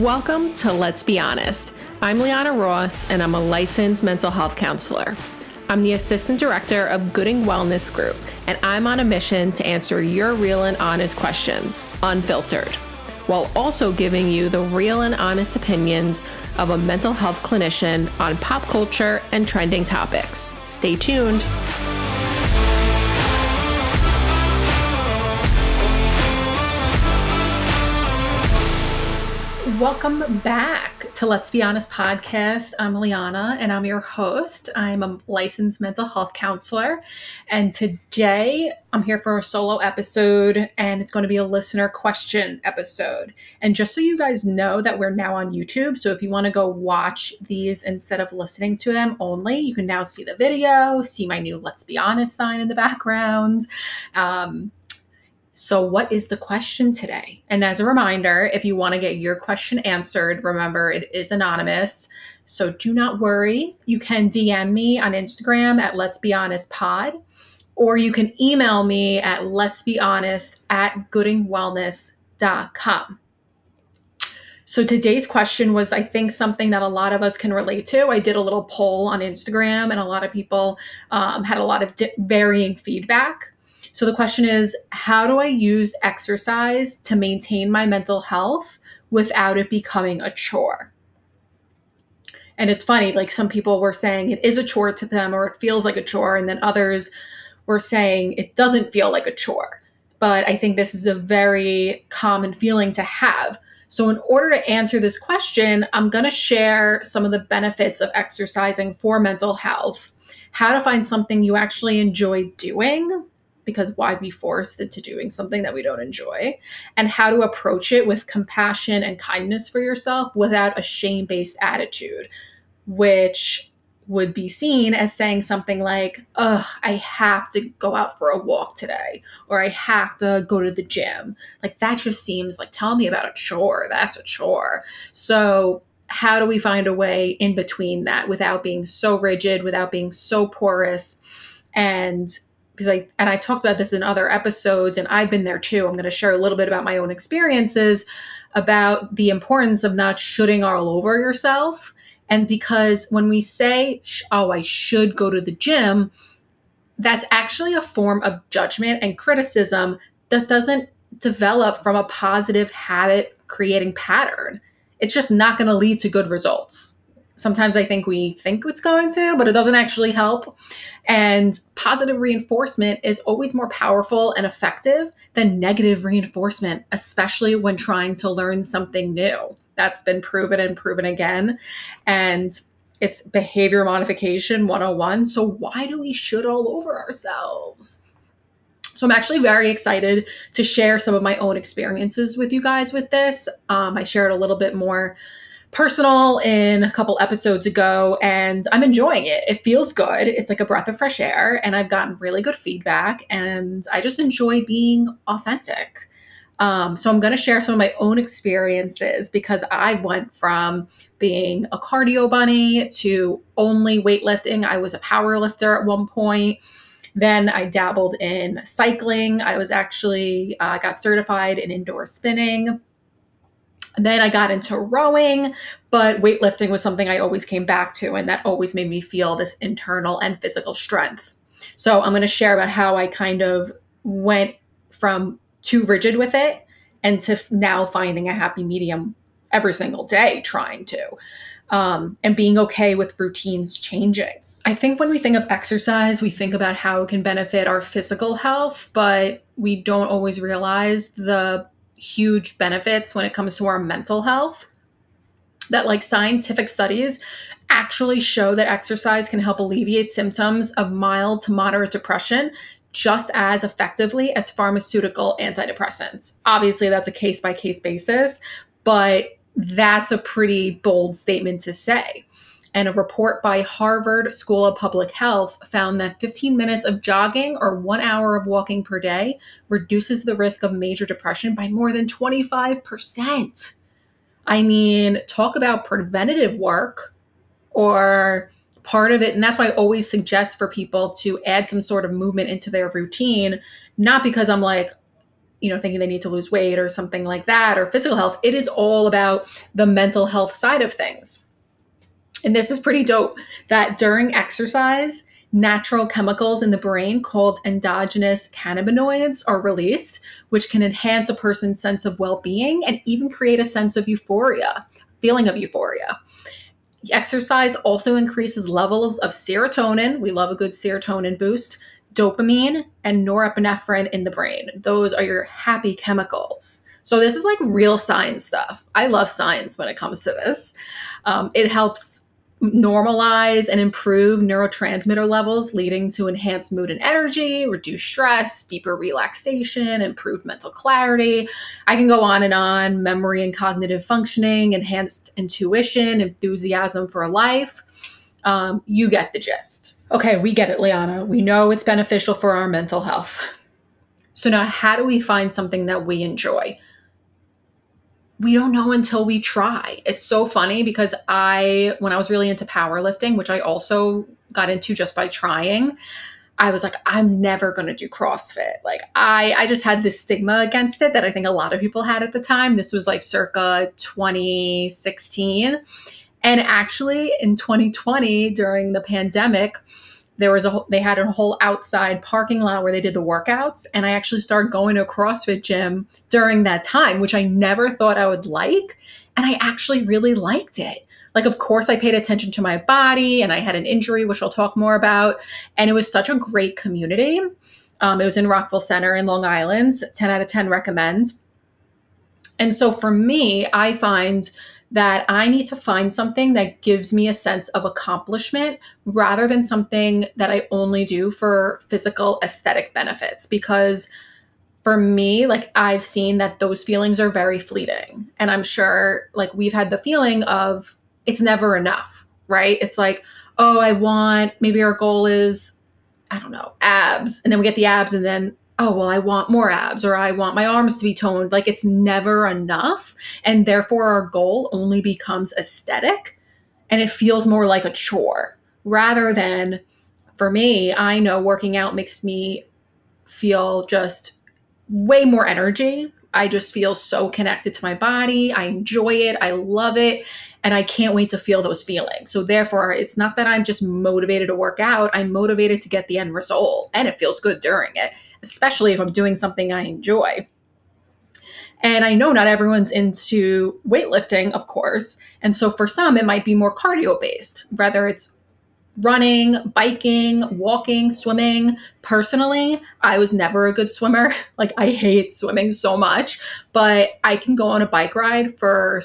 Welcome to Let's Be Honest. I'm Liana Ross, and I'm a licensed mental health counselor. I'm the assistant director of Gooding Wellness Group, and I'm on a mission to answer your real and honest questions, unfiltered, while also giving you the real and honest opinions of a mental health clinician on pop culture and trending topics. Stay tuned. Welcome back to Let's Be Honest podcast. I'm Liana and I'm your host. I'm a licensed mental health counselor. And today I'm here for a solo episode and it's going to be a listener question episode. And just so you guys know that we're now on YouTube. So if you want to go watch these instead of listening to them only, you can now see the video, see my new Let's Be Honest sign in the background. Um, so, what is the question today? And as a reminder, if you want to get your question answered, remember it is anonymous. So, do not worry. You can DM me on Instagram at Let's Be Honest Pod, or you can email me at Let's Be Honest at goodingwellness.com. So today's question was, I think, something that a lot of us can relate to. I did a little poll on Instagram, and a lot of people um, had a lot of di- varying feedback. So the question is how do I use exercise to maintain my mental health without it becoming a chore? And it's funny, like some people were saying it is a chore to them or it feels like a chore, and then others were saying it doesn't feel like a chore. But I think this is a very common feeling to have. So, in order to answer this question, I'm going to share some of the benefits of exercising for mental health, how to find something you actually enjoy doing, because why be forced into doing something that we don't enjoy and how to approach it with compassion and kindness for yourself without a shame-based attitude which would be seen as saying something like, Ugh, I have to go out for a walk today, or I have to go to the gym. Like, that just seems like, tell me about a chore. That's a chore. So, how do we find a way in between that without being so rigid, without being so porous, and because I and I talked about this in other episodes and I've been there too. I'm going to share a little bit about my own experiences about the importance of not shoulding all over yourself. And because when we say, oh, I should go to the gym, that's actually a form of judgment and criticism that doesn't develop from a positive habit creating pattern. It's just not going to lead to good results sometimes I think we think it's going to, but it doesn't actually help. And positive reinforcement is always more powerful and effective than negative reinforcement, especially when trying to learn something new. That's been proven and proven again. And it's behavior modification 101. So, why do we should all over ourselves? So I'm actually very excited to share some of my own experiences with you guys with this. Um, I shared a little bit more personal in a couple episodes ago and I'm enjoying it. It feels good. It's like a breath of fresh air and I've gotten really good feedback and I just enjoy being authentic. Um, so I'm going to share some of my own experiences because I went from being a cardio bunny to only weightlifting. I was a power lifter at one point. Then I dabbled in cycling. I was actually uh, got certified in indoor spinning. Then I got into rowing, but weightlifting was something I always came back to, and that always made me feel this internal and physical strength. So I'm going to share about how I kind of went from too rigid with it and to now finding a happy medium every single day, trying to, um, and being okay with routines changing. I think when we think of exercise, we think about how it can benefit our physical health, but we don't always realize the huge benefits when it comes to our mental health. That, like, scientific studies actually show that exercise can help alleviate symptoms of mild to moderate depression just as effectively as pharmaceutical antidepressants. Obviously, that's a case by case basis, but that's a pretty bold statement to say. And a report by Harvard School of Public Health found that 15 minutes of jogging or one hour of walking per day reduces the risk of major depression by more than 25%. I mean, talk about preventative work or part of it. And that's why I always suggest for people to add some sort of movement into their routine, not because I'm like, you know, thinking they need to lose weight or something like that or physical health. It is all about the mental health side of things. And this is pretty dope that during exercise, natural chemicals in the brain called endogenous cannabinoids are released, which can enhance a person's sense of well being and even create a sense of euphoria, feeling of euphoria. Exercise also increases levels of serotonin. We love a good serotonin boost, dopamine, and norepinephrine in the brain. Those are your happy chemicals. So, this is like real science stuff. I love science when it comes to this. Um, it helps normalize and improve neurotransmitter levels, leading to enhanced mood and energy, reduced stress, deeper relaxation, improved mental clarity. I can go on and on memory and cognitive functioning, enhanced intuition, enthusiasm for life. Um, you get the gist. Okay, we get it, Liana. We know it's beneficial for our mental health. So, now how do we find something that we enjoy? We don't know until we try. It's so funny because I, when I was really into powerlifting, which I also got into just by trying, I was like, I'm never going to do CrossFit. Like, I, I just had this stigma against it that I think a lot of people had at the time. This was like circa 2016. And actually, in 2020, during the pandemic, there was a they had a whole outside parking lot where they did the workouts and i actually started going to a crossfit gym during that time which i never thought i would like and i actually really liked it. Like of course i paid attention to my body and i had an injury which i'll talk more about and it was such a great community. Um, it was in Rockville Centre in long island. 10 out of 10 recommend. And so for me i find that I need to find something that gives me a sense of accomplishment rather than something that I only do for physical aesthetic benefits. Because for me, like I've seen that those feelings are very fleeting. And I'm sure like we've had the feeling of it's never enough, right? It's like, oh, I want, maybe our goal is, I don't know, abs. And then we get the abs and then oh, well, I want more abs or I want my arms to be toned. Like it's never enough. And therefore, our goal only becomes aesthetic and it feels more like a chore rather than for me, I know working out makes me feel just way more energy. I just feel so connected to my body. I enjoy it. I love it. And I can't wait to feel those feelings. So, therefore, it's not that I'm just motivated to work out. I'm motivated to get the end result. And it feels good during it especially if I'm doing something I enjoy. And I know not everyone's into weightlifting, of course. And so for some, it might be more cardio based, whether it's running, biking, walking, swimming. Personally, I was never a good swimmer. Like, I hate swimming so much, but I can go on a bike ride for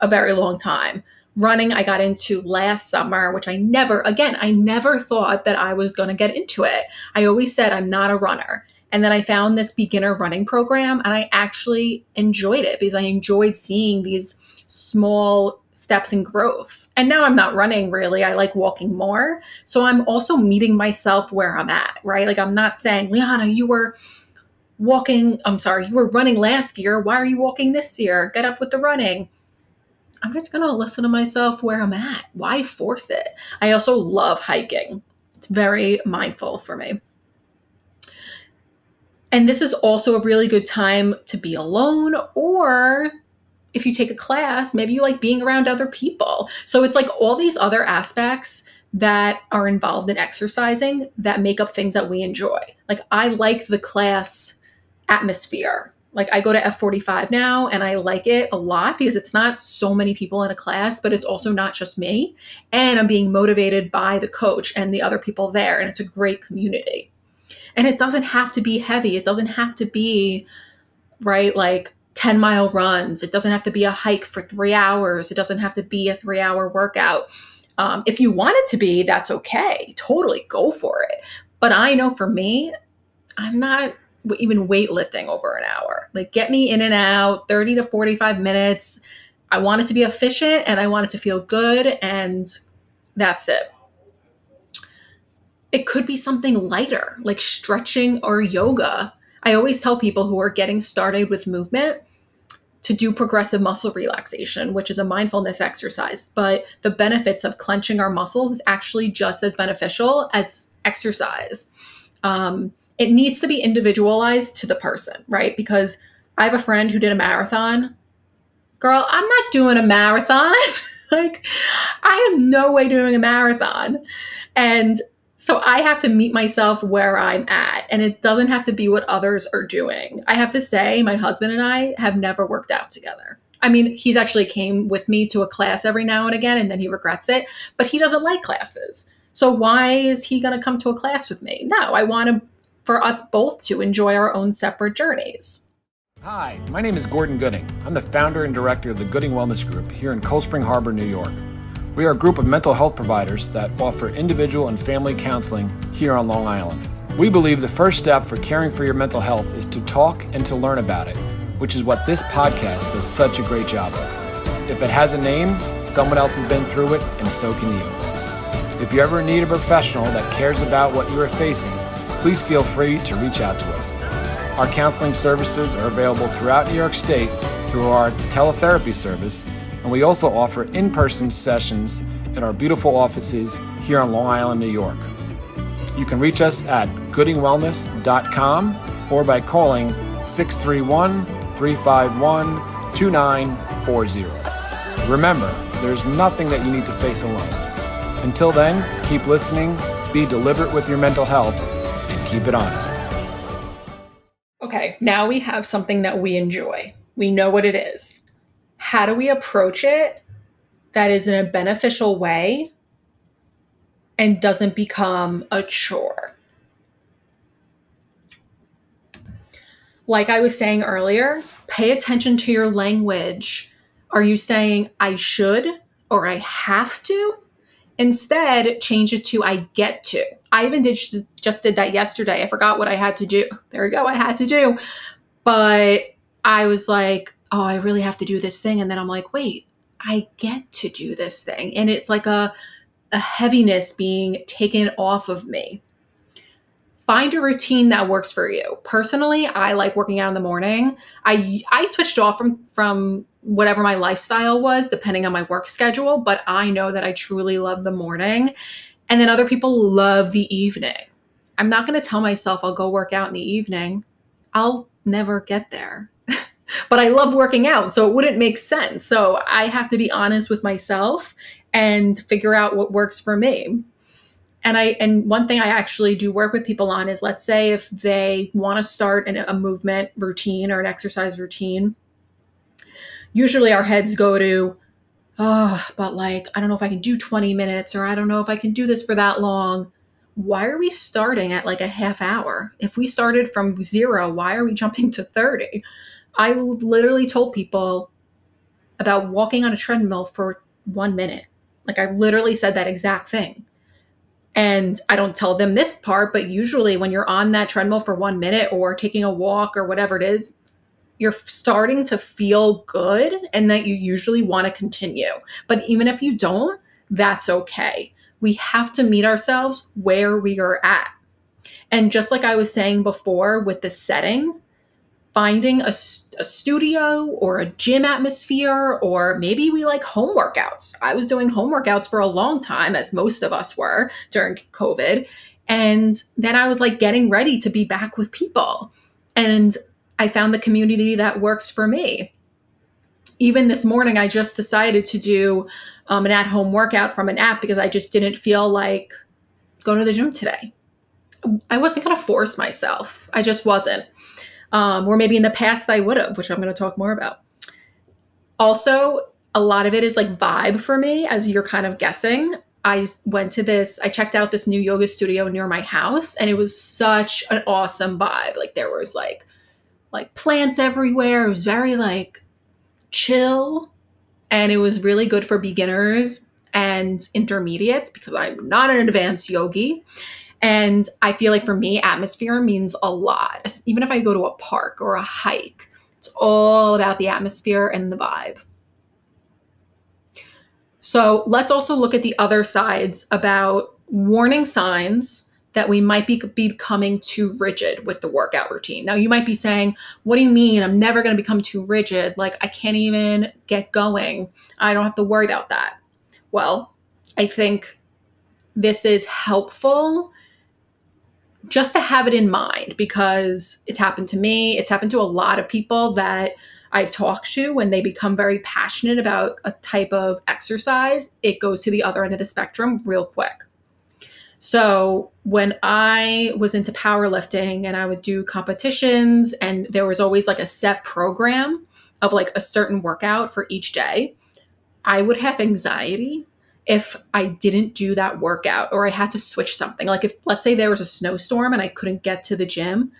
a very long time running I got into last summer, which I never, again, I never thought that I was going to get into it. I always said I'm not a runner. And then I found this beginner running program and I actually enjoyed it because I enjoyed seeing these small steps in growth. And now I'm not running really. I like walking more. So I'm also meeting myself where I'm at, right? Like I'm not saying, Liana, you were walking, I'm sorry, you were running last year. Why are you walking this year? Get up with the running I'm just going to listen to myself where I'm at. Why force it? I also love hiking. It's very mindful for me. And this is also a really good time to be alone or if you take a class, maybe you like being around other people. So it's like all these other aspects that are involved in exercising that make up things that we enjoy. Like I like the class atmosphere. Like I go to F45 now and I like it a lot because it's not so many people in a class, but it's also not just me. And I'm being motivated by the coach and the other people there. And it's a great community. And it doesn't have to be heavy. It doesn't have to be, right, like 10 mile runs. It doesn't have to be a hike for three hours. It doesn't have to be a three hour workout. Um, if you want it to be, that's okay. Totally go for it. But I know for me, I'm not even weightlifting over an hour. Like get me in and out 30 to 45 minutes. I want it to be efficient and I want it to feel good and that's it. It could be something lighter, like stretching or yoga. I always tell people who are getting started with movement to do progressive muscle relaxation, which is a mindfulness exercise. But the benefits of clenching our muscles is actually just as beneficial as exercise. Um, it needs to be individualized to the person, right? Because I have a friend who did a marathon. Girl, I'm not doing a marathon. like, I am no way doing a marathon. And so I have to meet myself where I'm at, and it doesn't have to be what others are doing. I have to say, my husband and I have never worked out together. I mean, he's actually came with me to a class every now and again, and then he regrets it, but he doesn't like classes. So why is he going to come to a class with me? No, I want to, for us both to enjoy our own separate journeys. Hi, my name is Gordon Gooding. I'm the founder and director of the Gooding Wellness Group here in Cold Spring Harbor, New York. We are a group of mental health providers that offer individual and family counseling here on Long Island. We believe the first step for caring for your mental health is to talk and to learn about it, which is what this podcast does such a great job of. If it has a name, someone else has been through it, and so can you. If you ever need a professional that cares about what you are facing, please feel free to reach out to us. Our counseling services are available throughout New York State through our teletherapy service and we also offer in person sessions in our beautiful offices here on Long Island, New York. You can reach us at goodingwellness.com or by calling 631 351 2940. Remember, there's nothing that you need to face alone. Until then, keep listening, be deliberate with your mental health, keep it honest. Okay, now we have something that we enjoy. We know what it is how do we approach it that is in a beneficial way and doesn't become a chore? Like I was saying earlier, pay attention to your language. Are you saying I should or I have to? Instead, change it to I get to. I even did just did that yesterday. I forgot what I had to do. There we go. I had to do. But I was like, oh, I really have to do this thing. And then I'm like, wait, I get to do this thing. And it's like a, a heaviness being taken off of me. Find a routine that works for you. Personally, I like working out in the morning. I I switched off from from whatever my lifestyle was depending on my work schedule, but I know that I truly love the morning. And then other people love the evening. I'm not going to tell myself I'll go work out in the evening. I'll never get there but I love working out, so it wouldn't make sense. So I have to be honest with myself and figure out what works for me. And I and one thing I actually do work with people on is let's say if they want to start an, a movement routine or an exercise routine, usually our heads go to oh, but like I don't know if I can do 20 minutes or I don't know if I can do this for that long. Why are we starting at like a half hour? If we started from 0, why are we jumping to 30? I literally told people about walking on a treadmill for one minute. Like I literally said that exact thing. And I don't tell them this part, but usually when you're on that treadmill for one minute or taking a walk or whatever it is, you're starting to feel good and that you usually want to continue. But even if you don't, that's okay. We have to meet ourselves where we are at. And just like I was saying before with the setting, finding a, a, studio or a gym atmosphere, or maybe we like home workouts. I was doing home workouts for a long time, as most of us were during COVID. And then I was like getting ready to be back with people. And I found the community that works for me. Even this morning, I just decided to do um, an at home workout from an app because I just didn't feel like going to the gym today. I wasn't going to force myself. I just wasn't um, or maybe in the past I would have, which I'm going to talk more about. Also, a lot of it is like vibe for me, as you're kind of guessing. I went to this, I checked out this new yoga studio near my house, and it was such an awesome vibe. Like there was like like plants everywhere. It was very like chill, and it was really good for beginners and intermediates because I'm not an advanced yogi. And I feel like for me, atmosphere means a lot. Even if I go to a park or a hike, it's all about the atmosphere and the vibe. So let's also look at the other sides about warning signs that we might be becoming too rigid with the workout routine. Now, you might be saying, What do you mean? I'm never going to become too rigid. Like, I can't even get going. I don't have to worry about that. Well, I think this is helpful just to have it in mind because it's happened to me, it's happened to a lot of people that I've talked to when they become very passionate about a type of exercise, it goes to the other end of the spectrum real quick. So when I was into powerlifting and I would do competitions, and there was always like a set program of like a certain workout for each day, I would have anxiety if I didn't do that workout or I had to switch something. Like if let's say there was a snowstorm and I couldn't get to the gym,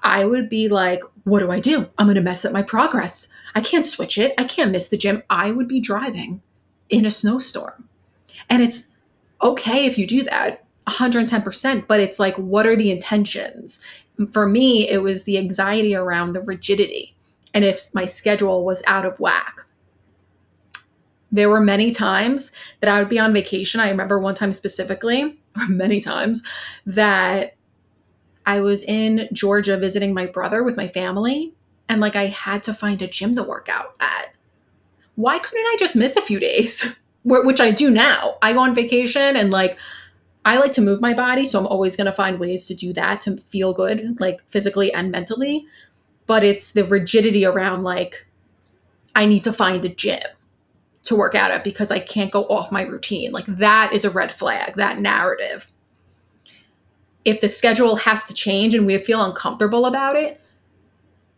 I would be like, what do I do? I'm going to mess up my progress. I can't switch it. I can't miss the gym. I would be driving in a snowstorm. And it's okay if you do that 110%, but it's like, what are the intentions? For me, it was the anxiety around the rigidity and if my schedule was out of whack. There were many times that I would be on vacation. I remember one time specifically, or many times, that I was in Georgia visiting my brother with my family, and like I had to find a gym to work out at. Why couldn't I just miss a few days? Which I do now. I go on vacation and like I like to move my body, so I'm always going to find ways to do that to feel good, mm-hmm. like physically and mentally. But it's the rigidity around like I need to find a gym to work out at because I can't go off my routine. Like that is a red flag, that narrative. If the schedule has to change and we feel uncomfortable about it,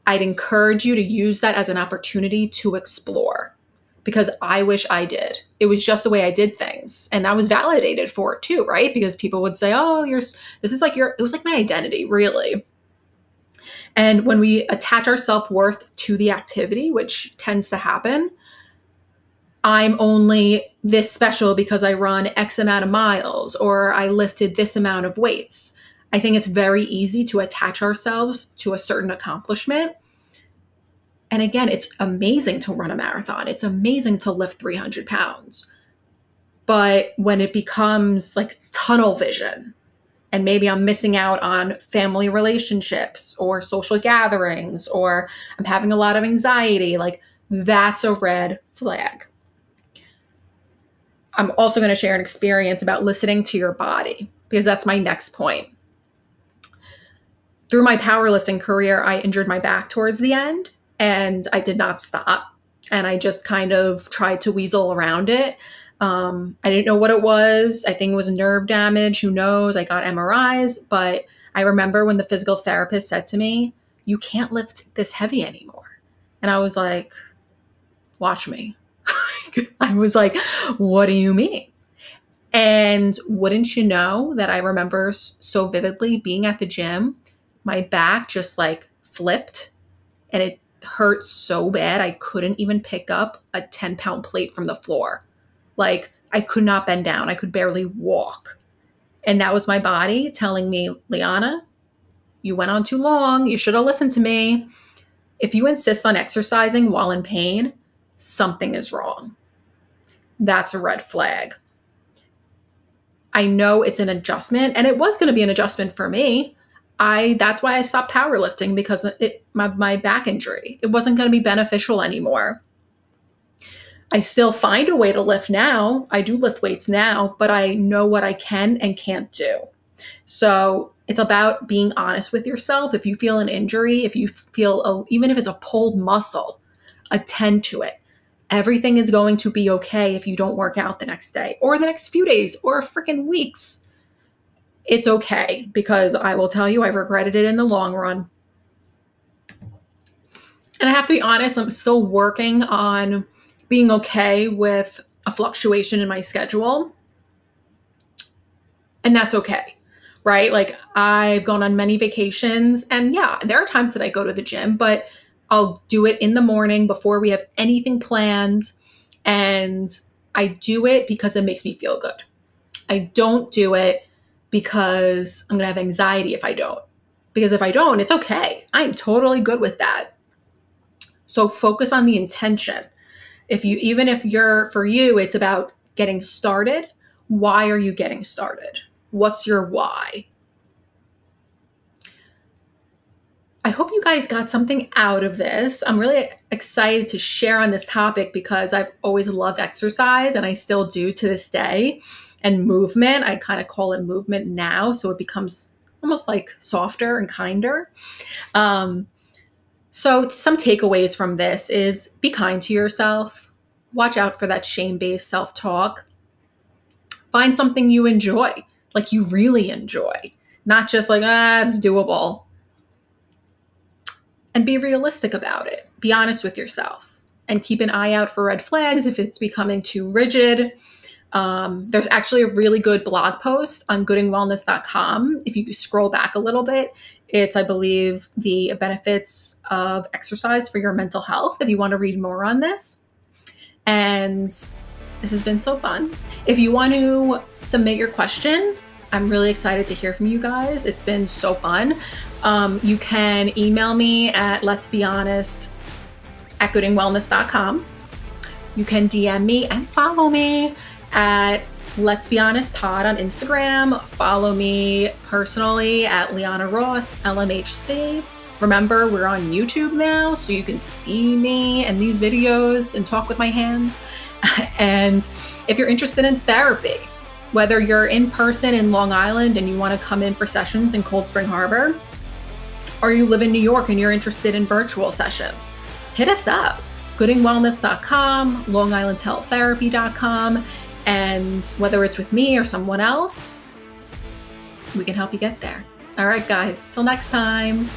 I'd encourage you to use that as an opportunity to explore because I wish I did. It was just the way I did things. And I was validated for it too, right? Because people would say, oh, you're, this is like your, it was like my identity, really. And when we attach our self worth to the activity, which tends to happen, I'm only this special because I run X amount of miles or I lifted this amount of weights. I think it's very easy to attach ourselves to a certain accomplishment. And again, it's amazing to run a marathon, it's amazing to lift 300 pounds. But when it becomes like tunnel vision, and maybe I'm missing out on family relationships or social gatherings, or I'm having a lot of anxiety, like that's a red flag. I'm also going to share an experience about listening to your body because that's my next point. Through my powerlifting career, I injured my back towards the end and I did not stop. And I just kind of tried to weasel around it. Um, I didn't know what it was. I think it was nerve damage. Who knows? I got MRIs. But I remember when the physical therapist said to me, You can't lift this heavy anymore. And I was like, Watch me. I was like, what do you mean? And wouldn't you know that I remember so vividly being at the gym, my back just like flipped and it hurt so bad I couldn't even pick up a 10 pound plate from the floor. Like I could not bend down, I could barely walk. And that was my body telling me, Liana, you went on too long. You should have listened to me. If you insist on exercising while in pain, something is wrong that's a red flag. I know it's an adjustment and it was going to be an adjustment for me. I that's why I stopped powerlifting because it my, my back injury. It wasn't going to be beneficial anymore. I still find a way to lift now. I do lift weights now, but I know what I can and can't do. So it's about being honest with yourself. If you feel an injury, if you feel a, even if it's a pulled muscle, attend to it everything is going to be okay if you don't work out the next day or the next few days or freaking weeks. It's okay because I will tell you, I regretted it in the long run. And I have to be honest, I'm still working on being okay with a fluctuation in my schedule. And that's okay, right? Like I've gone on many vacations, and yeah, there are times that I go to the gym, but I'll do it in the morning before we have anything planned. And I do it because it makes me feel good. I don't do it because I'm going to have anxiety if I don't. Because if I don't, it's okay. I'm totally good with that. So focus on the intention. If you, even if you're, for you, it's about getting started. Why are you getting started? What's your why? I hope you guys got something out of this. I'm really excited to share on this topic because I've always loved exercise and I still do to this day. And movement, I kind of call it movement now. So it becomes almost like softer and kinder. Um, so, some takeaways from this is be kind to yourself, watch out for that shame based self talk, find something you enjoy, like you really enjoy, not just like, ah, it's doable. And be realistic about it. Be honest with yourself and keep an eye out for red flags if it's becoming too rigid. Um, there's actually a really good blog post on goodingwellness.com. If you scroll back a little bit, it's, I believe, the benefits of exercise for your mental health if you want to read more on this. And this has been so fun. If you want to submit your question, I'm really excited to hear from you guys. It's been so fun. Um, you can email me at let's be honest at goodingwellness.com. You can DM me and follow me at Let's Be Honest Pod on Instagram. Follow me personally at Liana Ross, LMHC. Remember, we're on YouTube now, so you can see me and these videos and talk with my hands. and if you're interested in therapy, whether you're in person in Long Island and you want to come in for sessions in Cold Spring Harbor, or you live in New York and you're interested in virtual sessions, hit us up. Goodingwellness.com, LongIslandTeleTherapy.com and whether it's with me or someone else, we can help you get there. All right, guys, till next time.